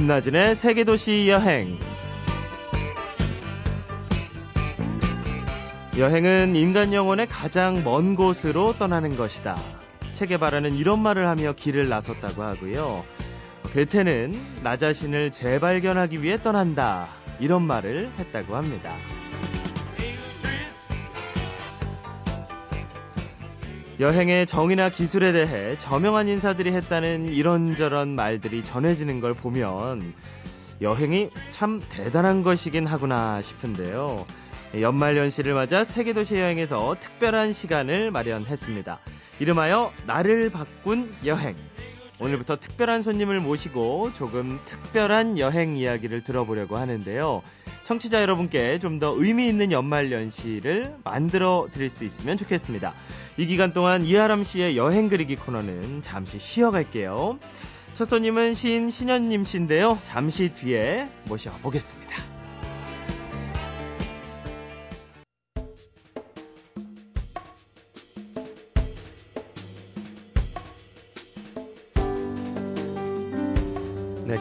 김나진의 세계도시 여행. 여행은 인간 영혼의 가장 먼 곳으로 떠나는 것이다. 체계바라는 이런 말을 하며 길을 나섰다고 하고요. 괴테는 나 자신을 재발견하기 위해 떠난다. 이런 말을 했다고 합니다. 여행의 정의나 기술에 대해 저명한 인사들이 했다는 이런저런 말들이 전해지는 걸 보면 여행이 참 대단한 것이긴 하구나 싶은데요. 연말 연시를 맞아 세계도시 여행에서 특별한 시간을 마련했습니다. 이름하여 나를 바꾼 여행. 오늘부터 특별한 손님을 모시고 조금 특별한 여행 이야기를 들어보려고 하는데요. 청취자 여러분께 좀 더 의미 있는 연말 연시를 만들어 드릴 수 있으면 좋겠습니다. 이 기간 동안 이하람 씨의 여행 그리기 코너는 잠시 쉬어갈게요. 첫 손님은 시인 신현님 씨인데요. 잠시 뒤에 모셔보겠습니다.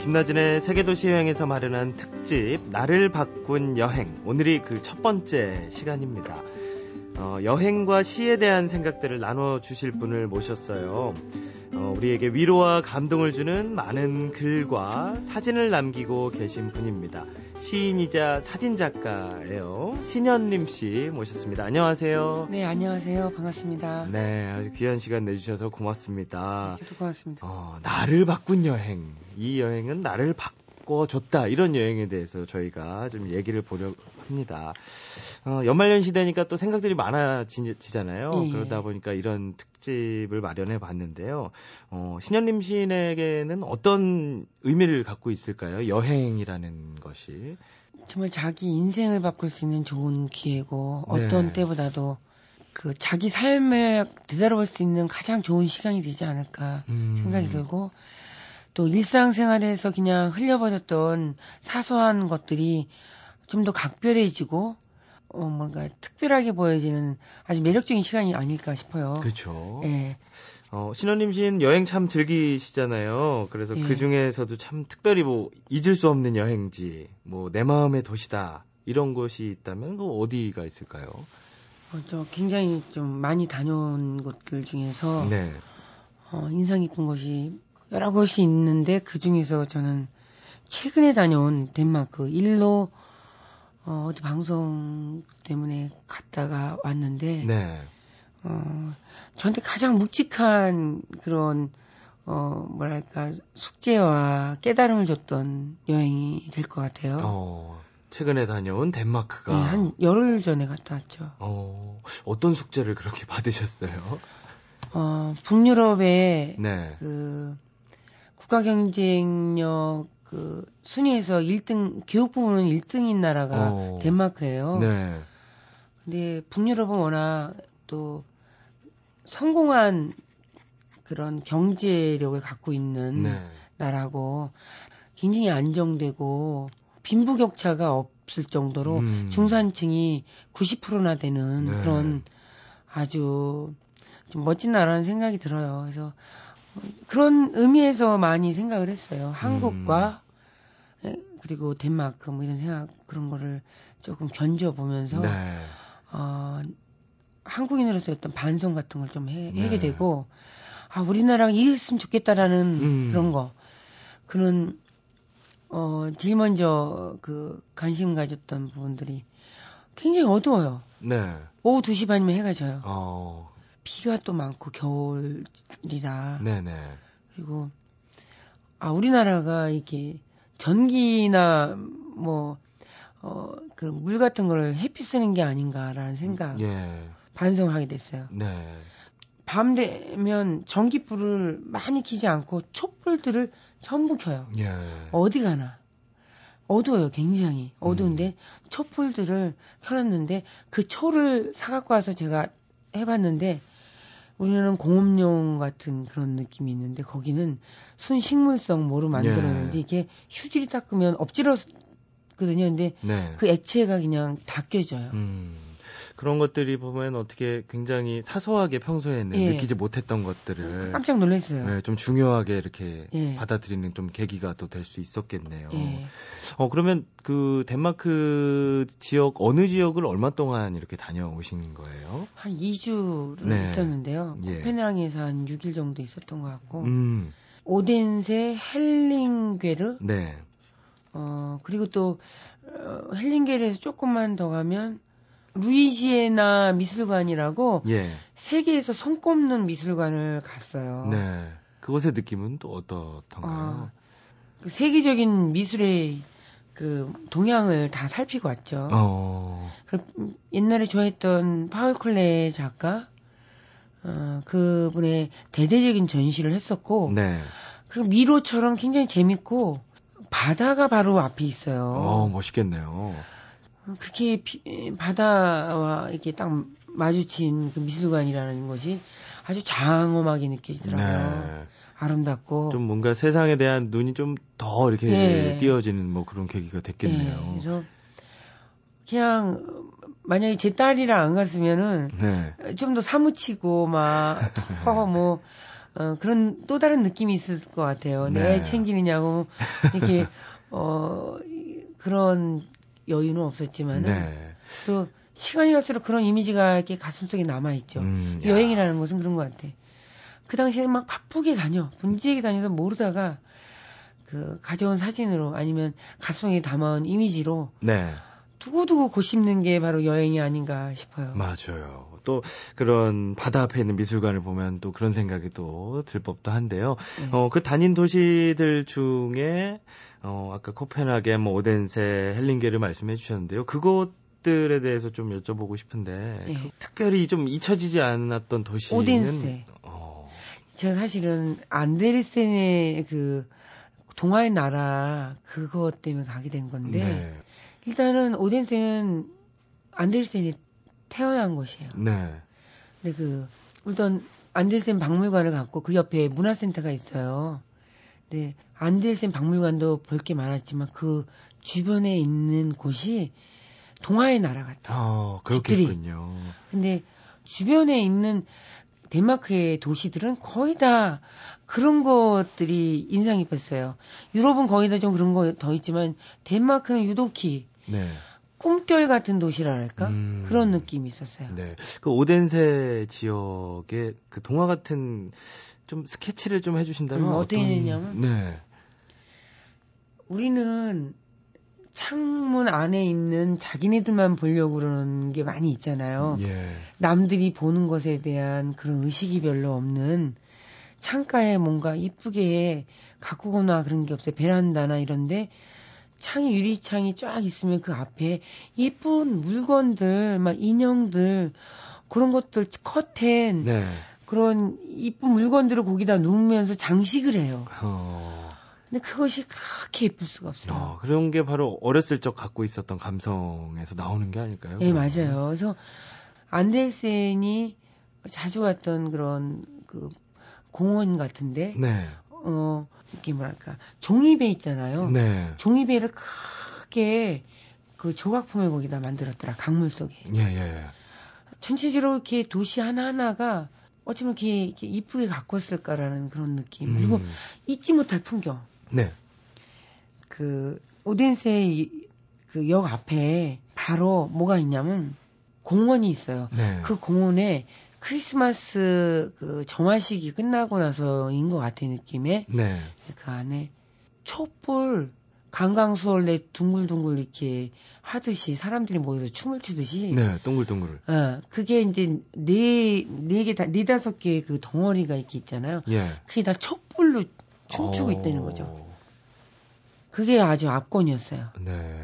김나진의 세계도시 여행에서 마련한 특집 나를 바꾼 여행 오늘이 그 첫 번째 시간입니다. 어, 여행과 시에 대한 생각들을 나눠 주실 분을 모셨어요. 어, 우리에게 위로와 감동을 주는 많은 글과 사진을 남기고 계신 분입니다. 시인이자 사진작가예요. 신현림 씨 모셨습니다. 안녕하세요. 네, 안녕하세요. 반갑습니다. 네, 아주 귀한 시간 내주셔서 고맙습니다. 저도 고맙습니다. 어, 나를 바꾼 여행. 이 여행은 나를 바 꿔줬다. 이런 여행에 대해서 저희가 좀 얘기를 보려고 합니다. 어, 연말연시 되니까 또 생각들이 많아지잖아요. 예. 그러다 보니까 이런 특집을 마련해 봤는데요. 어, 신현림 시인에게는 어떤 의미를 갖고 있을까요? 여행이라는 것이. 정말 자기 인생을 바꿀 수 있는 좋은 기회고 네. 어떤 때보다도 그 자기 삶을 되돌아볼 수 있는 가장 좋은 시간이 되지 않을까 음. 생각이 들고 또 일상생활에서 그냥 흘려버렸던 사소한 것들이 좀 더 각별해지고 어 뭔가 특별하게 보여지는 아주 매력적인 시간이 아닐까 싶어요. 그렇죠. 예. 어, 신원님 씨는 여행 참 즐기시잖아요. 그래서 예. 그 중에서도 참 특별히 뭐 잊을 수 없는 여행지, 뭐 내 마음의 도시다 이런 곳이 있다면 그 어디가 있을까요? 어, 저 굉장히 좀 많이 다녀온 곳들 중에서 네. 어, 인상 깊은 곳이 여러 곳이 있는데 그 중에서 저는 최근에 다녀온 덴마크 일로 어, 어디 방송 때문에 갔다가 왔는데 네. 어, 저한테 가장 묵직한 그런 어, 뭐랄까 숙제와 깨달음을 줬던 여행이 될 것 같아요. 어, 최근에 다녀온 덴마크가 네, 한 열흘 전에 갔다 왔죠. 어, 어떤 숙제를 그렇게 받으셨어요? 어, 북유럽의 네. 그 국가 경쟁력 그 순위에서 1등 교육 부문은 1등인 나라가 어. 덴마크예요. 네. 근데 북유럽은 워낙 또 성공한 그런 경제력을 갖고 있는 네. 나라고 굉장히 안정되고 빈부격차가 없을 정도로 음. 중산층이 90%나 되는 네. 그런 아주 좀 멋진 나라는 생각이 들어요. 그래서 그런 의미에서 많이 생각을 했어요. 한국과 음. 에, 그리고 덴마크 뭐 이런 생각 그런 거를 조금 견져 보면서 네. 어, 한국인으로서 어떤 반성 같은 걸좀 네. 하게 되고 아 우리나라가 이랬으면 좋겠다라는 음. 그런 거 그런 어 제일 먼저 그 관심 가졌던 부분들이 굉장히 어두워요. 네. 오후 2시 반이면 해가 져요. 어. 비가 또 많고 겨울이라 네, 네. 그리고 아 우리나라가 이렇게 전기나 뭐 어 그 물 같은 거를 햇빛 쓰는 게 아닌가라는 생각 예. 반성하게 됐어요. 네. 밤 되면 전기불을 많이 켜지 않고 촛불들을 전부 켜요. 예. 어디 가나. 어두워요, 굉장히. 음. 어두운데 촛불들을 켜놨는데 그 초를 사갖고 와서 제가 해봤는데 우리는 공업용 같은 그런 느낌이 있는데 거기는 순식물성 뭐로 만들었는지 예. 이게 휴지를 닦으면 엎질렀거든요. 근데 네. 그 액체가 그냥 다 껴져요. 음. 그런 것들이 보면 어떻게 굉장히 사소하게 평소에는 예. 느끼지 못했던 것들을 깜짝 놀랐어요. 네, 좀 중요하게 이렇게 예. 받아들이는 좀 계기가 또 될 수 있었겠네요. 예. 어 그러면 그 덴마크 지역 어느 지역을 얼마 동안 이렇게 다녀오신 거예요? 한 2주를 네. 있었는데요. 예. 코펜하겐에서 한 6일 정도 있었던 것 같고 음, 오덴세 헬링괴르 네, 어 그리고 또 어, 헬링게르에서 조금만 더 가면 루이지에나 미술관이라고 예, 세계에서 손꼽는 미술관을 갔어요. 네. 그곳의 느낌은 또 어떻던가요? 아, 그 세계적인 미술의 그 동향을 다 살피고 왔죠. 어, 그 옛날에 좋아했던 파울 클레 작가 어, 그분의 대대적인 전시를 했었고 네. 그리고 미로처럼 굉장히 재밌고 바다가 바로 앞에 있어요. 어, 멋있겠네요. 그렇게 비- 바다와 이렇게 딱 마주친 그 미술관이라는 것이 아주 장엄하게 느껴지더라고요. 네. 아름답고. 좀 뭔가 세상에 대한 눈이 좀 더 이렇게 예. 띄어지는 뭐 그런 계기가 됐겠네요. 예, 그래서 그냥 만약에 제 딸이랑 안 갔으면은 네. 좀더 사무치고 막 허허 뭐 어, 그런 또 다른 느낌이 있을 것 같아요. 네. 내 챙기느냐고 이렇게 어 이- 그런 여유는 없었지만은 네. 또 시간이 갈수록 그런 이미지가 이렇게 가슴속에 남아 있죠. 음, 야. 여행이라는 것은 그런 것 같아. 그 당시에는 막 바쁘게 다녀, 분주하게 다녀서 모르다가 그 가져온 사진으로 아니면 가슴에 담아온 이미지로 네. 두고두고 고심는 게 바로 여행이 아닌가 싶어요. 맞아요. 또 그런 바다 앞에 있는 미술관을 보면 또 그런 생각이 또 들 법도 한데요. 네. 어, 그 다닌 도시들 중에 어, 아까 코펜하겐, 뭐 오덴세, 헬링게를 말씀해 주셨는데요. 그곳들에 대해서 좀 여쭤보고 싶은데 네. 그 특별히 좀 잊혀지지 않았던 도시는 오덴세. 어, 제가 사실은 안데르센의 그 동화의 나라 그것 때문에 가게 된 건데 네. 일단은 오덴세는 안데르센이 태어난 곳이에요. 네. 근데 그 일단 안데르센 박물관을 갖고 그 옆에 문화센터가 있어요. 근데 안데르센 박물관도 볼 게 많았지만 그 주변에 있는 곳이 동화의 나라 같아. 어, 집들이. 그렇겠군요. 근데 주변에 있는 덴마크의 도시들은 거의 다 그런 것들이 인상 깊었어요. 유럽은 거의 다 좀 그런 거 더 있지만 덴마크는 유독히 네. 꿈결 같은 도시랄까 음. 그런 느낌이 있었어요. 네. 그 오덴세 지역의 그 동화 같은 좀 스케치를 좀 해주신다면 음, 어떻게 어떤- 했냐면? 네. 우리는 창문 안에 있는 자기네들만 보려고 그러는 게 많이 있잖아요. 예. 남들이 보는 것에 대한 그런 의식이 별로 없는 창가에 뭔가 이쁘게 가꾸거나 그런 게 없어요. 베란다나 이런데 창이 유리창이 쫙 있으면 그 앞에 예쁜 물건들, 막 인형들 그런 것들 커튼 네. 그런 이쁜 물건들을 거기다 놓으면서 장식을 해요. 어, 근데 그것이 그렇게 예쁠 수가 없어요. 어, 그런 게 바로 어렸을 적 갖고 있었던 감성에서 나오는 게 아닐까요? 예, 맞아요. 그래서 안데르센이 자주 갔던 그런 그 공원 같은데 네. 어 이렇게 뭐랄까 종이배 있잖아요. 네. 종이배를 크게 그 조각품을 거기다 만들었더라 강물 속에. 예, 예. 전체적으로 이렇게 도시 하나 하나가 어쩌면 이렇게, 이렇게 이쁘게 가꿨을까라는 그런 느낌. 그리고 음, 잊지 못할 풍경. 네. 그 오덴세 그 역 앞에 바로 뭐가 있냐면 공원이 있어요. 네. 그 공원에 크리스마스 그 정화식이 끝나고 나서인 것 같아 느낌에 네. 그 안에 촛불 강강수월래 둥글둥글 이렇게 하듯이 사람들이 모여서 춤을 추듯이 네. 동글동글. 어 그게 이제 네 네 개 다 네 다섯 개의 그 덩어리가 이렇게 있잖아요. 예. 그게 다 촛불로 춤추고 어, 있다는 거죠. 그게 아주 압권이었어요. 네.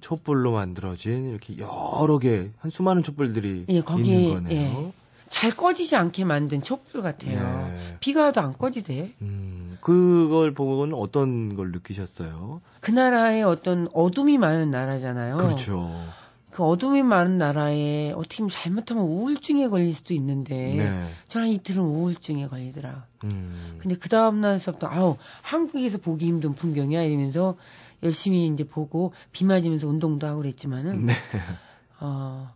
촛불로 만들어진 이렇게 여러 개, 한 수많은 촛불들이 예, 거기에, 있는 거네요. 잘 꺼지지 않게 만든 촛불 같아요. 네. 비가 와도 안 꺼지대. 음, 그걸 보고는 어떤 걸 느끼셨어요? 그 나라에 어떤 어둠이 많은 나라잖아요. 그렇죠. 그 어둠이 많은 나라에 어떻게 보면 잘못하면 우울증에 걸릴 수도 있는데 네. 저는 이틀은 우울증에 걸리더라. 음. 근데 그 다음 날서부터 아우 한국에서 보기 힘든 풍경이야 이러면서 열심히 이제 보고 비 맞으면서 운동도 하고 그랬지만은 네. 어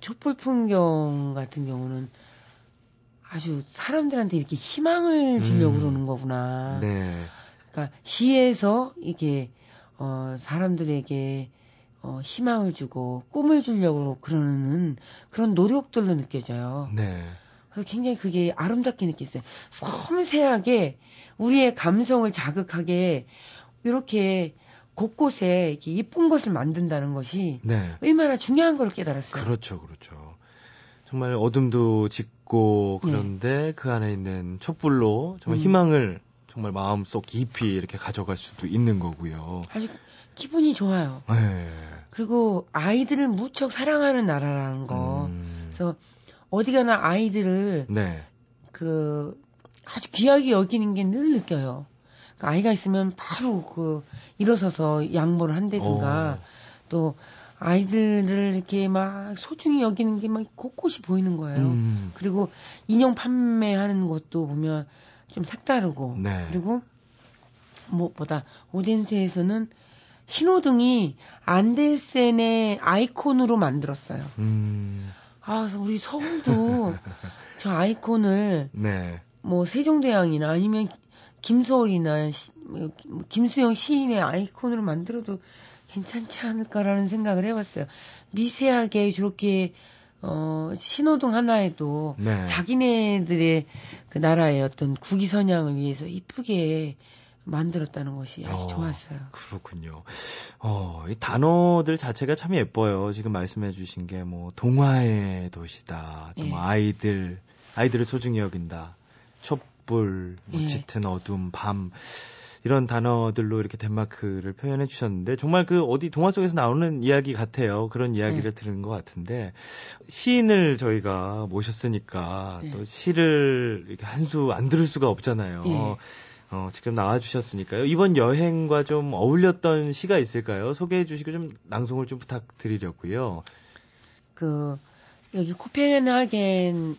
촛불 풍경 같은 경우는 아주 사람들한테 이렇게 희망을 주려고 음. 그러는 거구나. 네. 그러니까 시에서 이게 어 사람들에게 어 희망을 주고 꿈을 주려고 그러는 그런 노력들로 느껴져요. 네. 그래서 굉장히 그게 아름답게 느꼈어요. 섬세하게 우리의 감성을 자극하게 이렇게 곳곳에 이렇게 이쁜 것을 만든다는 것이 네. 얼마나 중요한 걸 깨달았어요. 그렇죠, 그렇죠. 정말 어둠도 짙고 그런데 네. 그 안에 있는 촛불로 정말 음. 희망을 정말 마음속 깊이 이렇게 가져갈 수도 있는 거고요. 아주 기분이 좋아요. 네. 그리고 아이들을 무척 사랑하는 나라라는 거. 음. 그래서 어디 가나 아이들을 네. 그 아주 귀하게 여기는 게 늘 느껴요. 그 아이가 있으면 바로 그 일어서서 양보를 한다든가 오. 또 아이들을 이렇게 막 소중히 여기는 게 막 곳곳이 보이는 거예요. 음. 그리고 인형 판매하는 것도 보면 좀 색다르고 네. 그리고 무엇보다 오덴세에서는 신호등이 안데센의 아이콘으로 만들었어요. 음. 아, 그래서 우리 서울도 저 아이콘을 네. 뭐 세종대왕이나 아니면 김서울이나 시, 뭐 김수영 시인의 아이콘으로 만들어도 괜찮지 않을까라는 생각을 해봤어요. 미세하게 저렇게 어 신호등 하나에도 네. 자기네들의 그 나라의 어떤 국위 선양을 위해서 이쁘게 만들었다는 것이 아주 어, 좋았어요. 그렇군요. 어, 이 단어들 자체가 참 예뻐요. 지금 말씀해 주신 게 뭐 동화의 도시다. 또뭐 예. 아이들 아이들을 소중히 여긴다. 촛 불, 뭐 예. 짙은 어둠, 밤 이런 단어들로 이렇게 덴마크를 표현해 주셨는데 정말 그 어디 동화 속에서 나오는 이야기 같아요. 그런 이야기를 네. 들은 것 같은데 시인을 저희가 모셨으니까 네. 또 시를 이렇게 한 수 안 들을 수가 없잖아요. 네. 어, 직접 나와주셨으니까요. 이번 여행과 좀 어울렸던 시가 있을까요? 소개해 주시고 좀 낭송을 좀 부탁드리려고요. 그, 여기 코펜하겐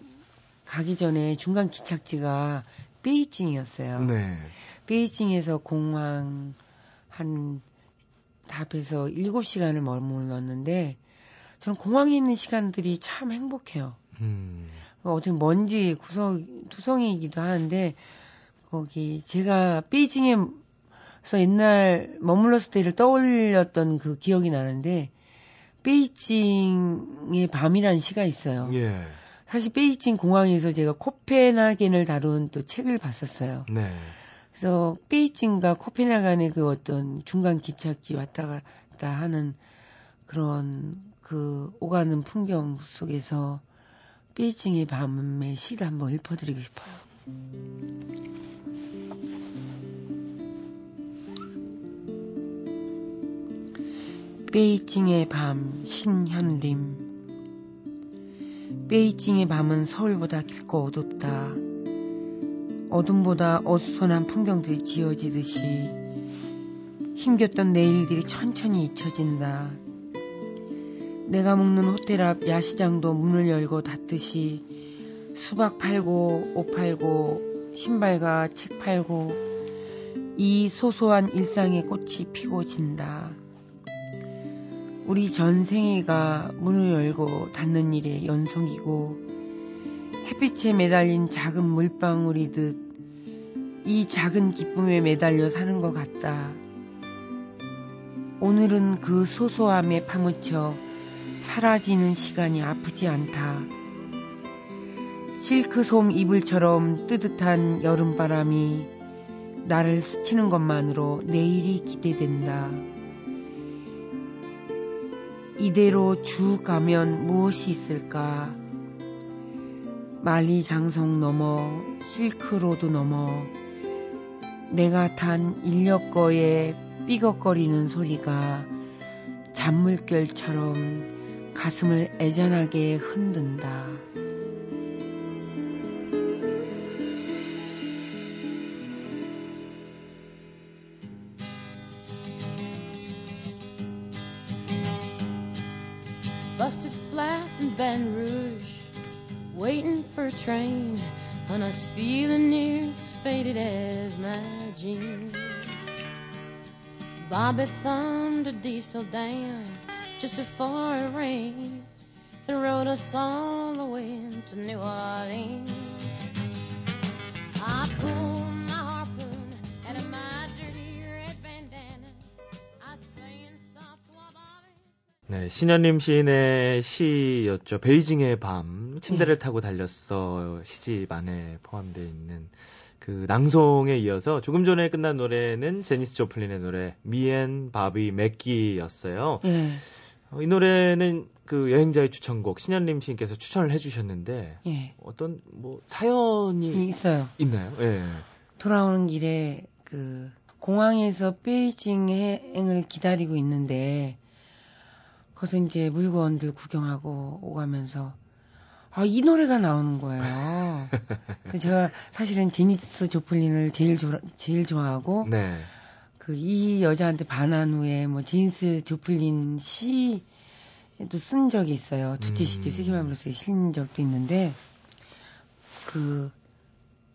가기 전에 중간 기착지가 베이징이었어요. 네. 베이징에서 공항 한 답해서 7시간을 머물렀는데 저는 공항에 있는 시간들이 참 행복해요. 음. 어떻게 먼지 구성, 투성이기도 하는데 거기 제가 베이징에서 옛날 머물렀을 때를 떠올렸던 그 기억이 나는데 베이징의 밤이라는 시가 있어요. 예. 사실 베이징 공항에서 제가 코펜하겐을 다룬 또 책을 봤었어요. 네. 그래서 베이징과 코펜하겐의 그 어떤 중간 기착지 왔다 갔다 하는 그런 그 오가는 풍경 속에서 베이징의 밤의 시를 한번 읊어드리고 싶어요. 베이징의 밤 신현림 베이징의 밤은 서울보다 깊고 어둡다. 어둠보다 어수선한 풍경들이 지어지듯이 힘겼던 내 일들이 천천히 잊혀진다. 내가 묵는 호텔 앞 야시장도 문을 열고 닫듯이 수박 팔고 옷 팔고 신발과 책 팔고 이 소소한 일상의 꽃이 피고 진다. 우리 전생애가 문을 열고 닫는 일의 연속이고 햇빛에 매달린 작은 물방울이듯 이 작은 기쁨에 매달려 사는 것 같다. 오늘은 그 소소함에 파묻혀 사라지는 시간이 아프지 않다. 실크솜 이불처럼 뜨뜻한 여름바람이 나를 스치는 것만으로 내일이 기대된다. 이대로 쭉 가면 무엇이 있을까? 만리장성 넘어 실크로드 넘어 내가 탄 인력거에 삐걱거리는 소리가 잔물결처럼 가슴을 애잔하게 흔든다. Jeans. Bobby thumbed a diesel down just before it rained. rode us all the way to New Orleans. I pulled my harpoon out of my dirty red bandana. I was playing soft while Bobby. 네, 신현림 시인의 시였죠. 베이징의 밤, 침대를 네. 타고 달렸어 시집 안에 포함되어 있는 그 낭송에 이어서 조금 전에 끝난 노래는 제니스 조플린의 노래 미앤 바비 맥기였어요. 네. 어, 이 노래는 그 여행자의 추천곡 신현림 시인께서 추천을 해주셨는데 예. 어떤 뭐 사연이 있어요. 있나요? 예. 돌아오는 길에 그 공항에서 베이징 행을 기다리고 있는데 거기서 이제 물건들 구경하고 오가면서 아, 이 노래가 나오는 거예요. 제가 사실은 제니스 조플린을 제일 조, 제일 좋아하고 네. 그이 여자한테 반한 후에 뭐 제인스 조플린 시도 쓴 적이 있어요. 두티 시티 음. 세계만으로서 실린 적도 있는데 그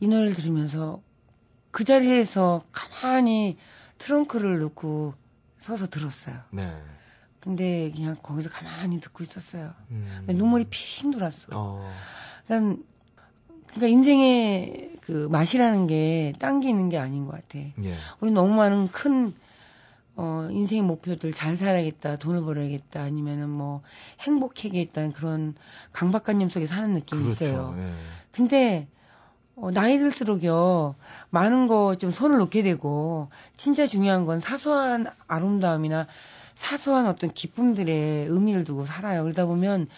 이 노래를 들으면서 그 자리에서 가만히 트렁크를 놓고 서서 들었어요. 네. 근데 그냥 거기서 가만히 듣고 있었어요. 음. 눈물이 핑 돌았어. 어. 그러니까, 그러니까 인생의 그 맛이라는 게 당기는 게 아닌 것 같아. 예. 우리 너무 많은 큰 어, 인생의 목표들 잘 살아야겠다, 돈을 벌어야겠다, 아니면은 뭐 행복해야겠다는 그런 강박관념 속에 사는 느낌이 그렇죠. 있어요. 예. 근데 어, 나이 들수록요, 많은 거 좀 손을 놓게 되고, 진짜 중요한 건 사소한 아름다움이나 사소한 어떤 기쁨들의 의미를 두고 살아요. 그러다 보면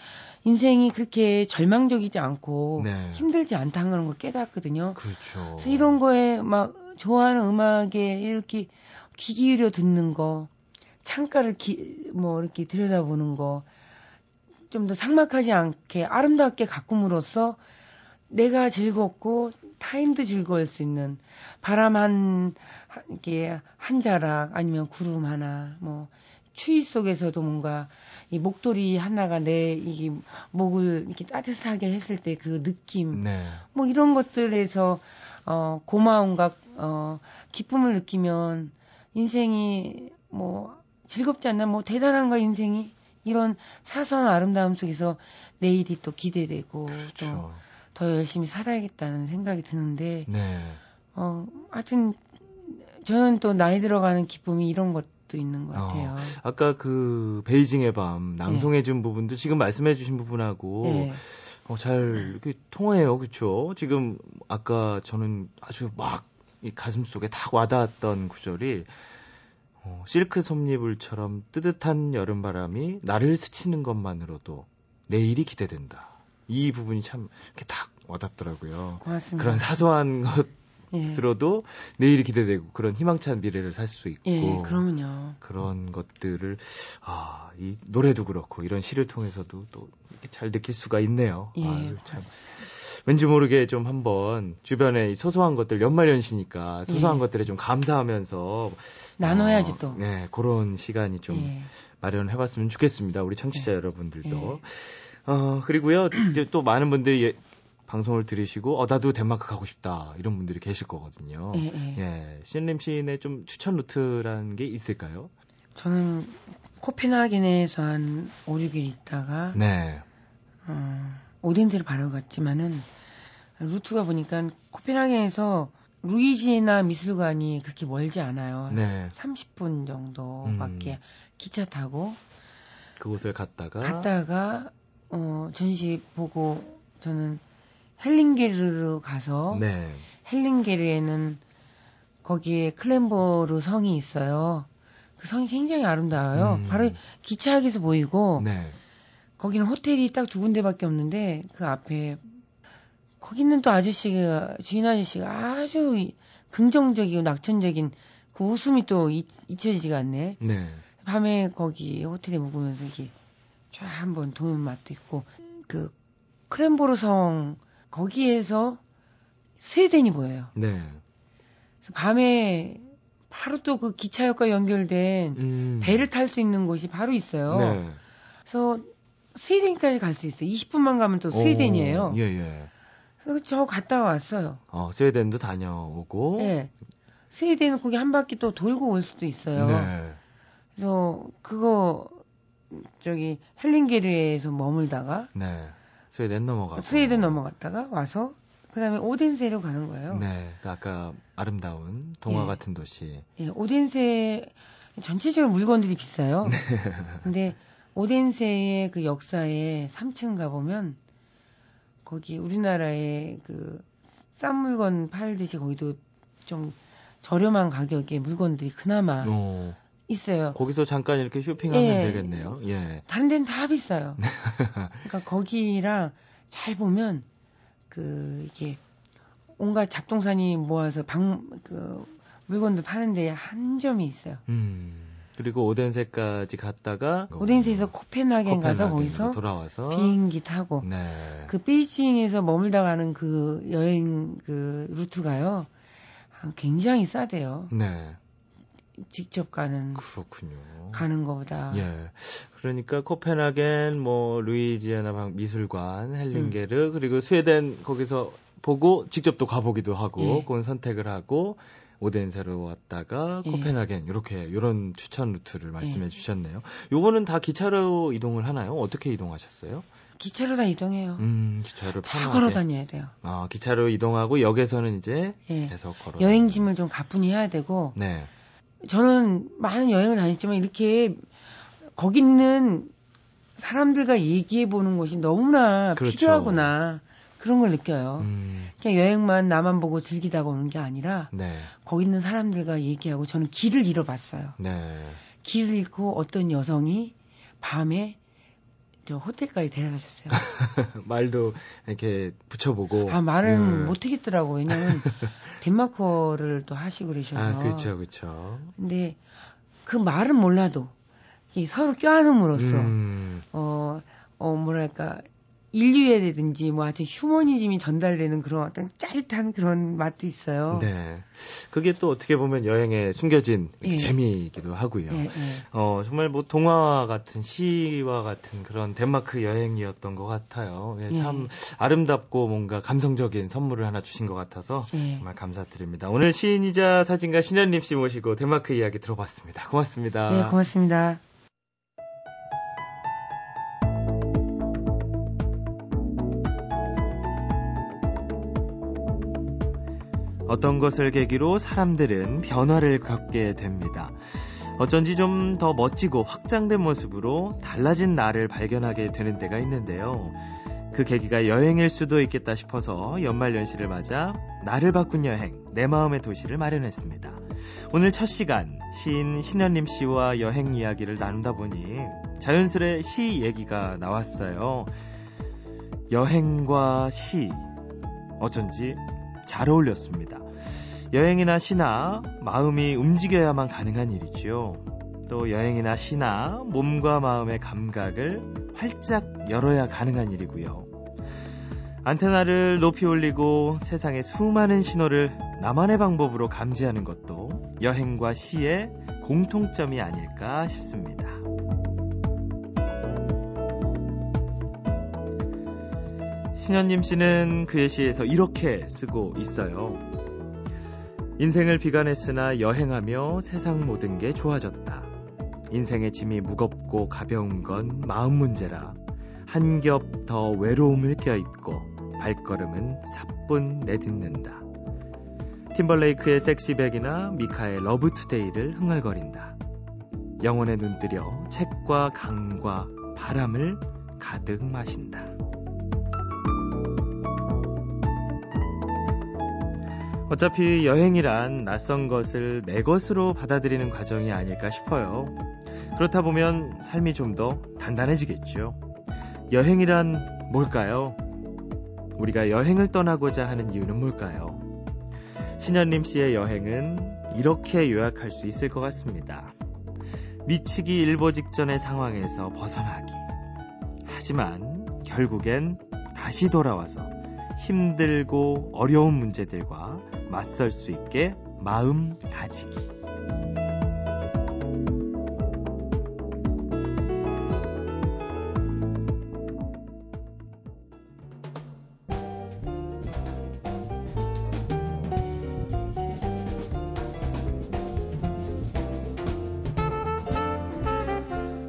인생이 그렇게 절망적이지 않고 네. 힘들지 않다는 걸 깨닫거든요. 그렇죠. 그래서 이런 거에 막 좋아하는 음악에 이렇게 귀 기울여 듣는 거, 창가를 기, 뭐 이렇게 들여다보는 거, 좀 더 상막하지 않게 아름답게 가꿈으로써 내가 즐겁고 타인도 즐거울 수 있는 바람 한, 이렇게 한 자락 아니면 구름 하나, 뭐 추위 속에서도 뭔가 이 목도리 하나가 내이 목을 이렇게 따뜻하게 했을 때 그 느낌, 네. 뭐 이런 것들에서 어 고마움과 어 기쁨을 느끼면 인생이 뭐 즐겁지 않나 뭐 대단한 거 인생이 이런 사소한 아름다움 속에서 내일이 또 기대되고 그렇죠. 또더 열심히 살아야겠다는 생각이 드는데 네. 어 하여튼 저는 또 나이 들어가는 기쁨이 이런 것 것도 있는 것 같아요. 어, 아까 그 베이징의 밤 낭송해준 네. 부분도 지금 말씀해주신 부분하고 네. 어, 잘 이렇게 통해요, 그렇죠? 지금 아까 저는 아주 막 이 가슴 속에 탁 와닿았던 구절이 어, 실크 솜니불처럼 뜨뜻한 여름 바람이 나를 스치는 것만으로도 내일이 기대된다. 이 부분이 참 이렇게 탁 와닿더라고요. 고맙습니다. 그런 사소한 것 스로도 예. 내일이 기대되고 그런 희망찬 미래를 살 수 있고 예, 그러면요. 그런 것들을 아, 이 노래도 그렇고 이런 시를 통해서도 또 잘 느낄 수가 있네요. 예, 아유, 참. 왠지 모르게 좀 한번 주변에 소소한 것들 연말연시니까 소소한 예. 것들에 좀 감사하면서 나눠야지 어, 또. 네, 그런 시간이 좀 예. 마련해 봤으면 좋겠습니다. 우리 청취자 예. 여러분들도. 예. 어, 그리고요, 이제 또 많은 분들이 방송을 들으시고 어 나도 덴마크 가고 싶다 이런 분들이 계실 거거든요. 예, 예. 예. 신림 시인의 좀 추천 루트라는 게 있을까요? 저는 코펜하겐에서 한 5, 6일 있다가 네. 어, 오덴드를 바로 갔지만은 루트가 보니까 코펜하겐에서 루이지나 미술관이 그렇게 멀지 않아요. 네. 30분 정도밖에 음. 기차 타고 그곳을 갔다가 갔다가 어 전시 보고 저는 헬링게르로 가서 네. 헬링게르에는 거기에 클렌보르 성이 있어요. 그 성이 굉장히 아름다워요. 음. 바로 기차역에서 보이고 네. 거기는 호텔이 딱 두 군데밖에 없는데 그 앞에 거기는 또 아저씨가 주인 아저씨가 아주 긍정적이고 낙천적인 그 웃음이 또 잊, 잊혀지지가 않네. 네. 밤에 거기 호텔에 묵으면서 이렇게 쫙 한번 도는 맛도 있고 그 크렘보르 성 거기에서 스웨덴이 보여요. 네. 그래서 밤에 바로 또 그 기차역과 연결된 음. 배를 탈 수 있는 곳이 바로 있어요. 네. 그래서 스웨덴까지 갈 수 있어요. 20분만 가면 또 스웨덴이에요. 오, 예, 예. 그래서 저 갔다 왔어요. 어, 스웨덴도 다녀오고. 네. 스웨덴은 거기 한 바퀴 또 돌고 올 수도 있어요. 네. 그래서 그거 저기 헬링게르에서 머물다가 네. 스웨덴 넘어가고 스웨덴 넘어갔다가 와서 그다음에 오덴세로 가는 거예요. 네. 그 아까 아름다운 동화 예. 같은 도시. 예, 오덴세 전체적으로 물건들이 비싸요. 네. 근데 오덴세의 그 역사에 3층 가 보면 거기 우리나라의 그 싼 물건 팔듯이 거기도 좀 저렴한 가격의 물건들이 그나마 어, 있어요. 거기서 잠깐 이렇게 쇼핑하면 예. 되겠네요. 예. 다른 데는 다 비싸요. 그러니까 거기랑 잘 보면 그 이게 온갖 잡동사니 모아서 방 그 물건들 파는데 한 점이 있어요. 음. 그리고 오덴세까지 갔다가 오덴세에서 코펜하겐 가서 코펜하겐으로 거기서 돌아와서 비행기 타고 네. 그 베이징에서 머물다 가는 그 여행 그 루트가요. 아, 굉장히 싸대요. 네. 직접 가는 그렇군요. 가는 거보다. 예. 그러니까 코펜하겐, 뭐 루이지아나 방- 미술관, 헬싱외르 음. 그리고 스웨덴 거기서 보고 직접 또 가보기도 하고 예. 그건 선택을 하고 오덴세로 왔다가 예. 코펜하겐 이렇게 이런 추천 루트를 말씀해 예. 주셨네요. 요거는 다 기차로 이동을 하나요? 어떻게 이동하셨어요? 기차로 다 이동해요. 음, 기차로 다 편하게. 걸어 다녀야 돼요. 아, 기차로 이동하고 역에서는 이제 예. 계속 걸어. 여행짐을 좀 가뿐히 해야 되고 네. 저는 많은 여행을 다녔지만 이렇게 거기 있는 사람들과 얘기해 보는 것이 너무나 그렇죠. 필요하구나 그런 걸 느껴요. 음, 그냥 여행만 나만 보고 즐기다가 오는 게 아니라 네. 거기 있는 사람들과 얘기하고 저는 길을 잃어봤어요. 네. 길을 잃고 어떤 여성이 밤에 저 호텔까지 데려다 줬어요. 말도 이렇게 붙여보고. 아 말은 음. 못하겠더라고. 왜냐면 덴마크어를 또 하시고 그러셔서. 아, 그렇죠, 그렇죠. 근데 그 말은 몰라도 이 서로 껴안음으로써 음, 어, 어 뭐랄까 인류애라든지 뭐 하여튼 휴머니즘이 전달되는 그런 어떤 짜릿한 그런 맛도 있어요. 네. 그게 또 어떻게 보면 여행의 숨겨진 예. 재미이기도 하고요. 예, 예. 어, 정말 뭐 동화와 같은 시와 같은 그런 덴마크 여행이었던 것 같아요. 예, 참 아름답고 뭔가 감성적인 선물을 하나 주신 것 같아서 예. 정말 감사드립니다. 오늘 시인이자 사진가 신현림 씨 모시고 덴마크 이야기 들어봤습니다. 고맙습니다. 네, 고맙습니다. 어떤 것을 계기로 사람들은 변화를 겪게 됩니다. 어쩐지 좀 더 멋지고 확장된 모습으로 달라진 나를 발견하게 되는 때가 있는데요. 그 계기가 여행일 수도 있겠다 싶어서 연말연시를 맞아 나를 바꾼 여행, 내 마음의 도시를 마련했습니다. 오늘 첫 시간 시인 신현림 씨와 여행 이야기를 나누다 보니 자연스레 시 얘기가 나왔어요. 여행과 시 어쩐지 잘 어울렸습니다. 여행이나 시나 마음이 움직여야만 가능한 일이죠. 또 여행이나 시나 몸과 마음의 감각을 활짝 열어야 가능한 일이고요. 안테나를 높이 올리고 세상의 수많은 신호를 나만의 방법으로 감지하는 것도 여행과 시의 공통점이 아닐까 싶습니다. 신현님 씨는 그의 시에서 이렇게 쓰고 있어요. 인생을 비관했으나 여행하며 세상 모든 게 좋아졌다. 인생의 짐이 무겁고 가벼운 건 마음 문제라 한 겹 더 외로움을 껴입고 발걸음은 사뿐 내딛는다. 팀벌레이크의 섹시백이나 미카의 러브투데이를 흥얼거린다. 영혼에 눈뜨려 책과 강과 바람을 가득 마신다. 어차피 여행이란 낯선 것을 내 것으로 받아들이는 과정이 아닐까 싶어요. 그렇다 보면 삶이 좀 더 단단해지겠죠. 여행이란 뭘까요? 우리가 여행을 떠나고자 하는 이유는 뭘까요? 신현림 씨의 여행은 이렇게 요약할 수 있을 것 같습니다. 미치기 일보 직전의 상황에서 벗어나기. 하지만 결국엔 다시 돌아와서 힘들고 어려운 문제들과 맞설 수 있게 마음 다지기.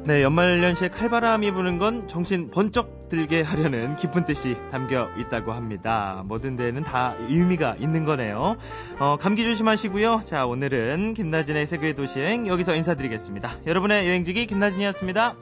네, 연말연시에 칼바람이 부는 건 정신 번쩍 들게 하려는 깊은 뜻이 담겨 있다고 합니다. 뭐든 데에는 다 의미가 있는 거네요. 어, 감기 조심하시고요. 자, 오늘은 김나진의 세계 도시행 여기서 인사드리겠습니다. 여러분의 여행지기 김나진이었습니다.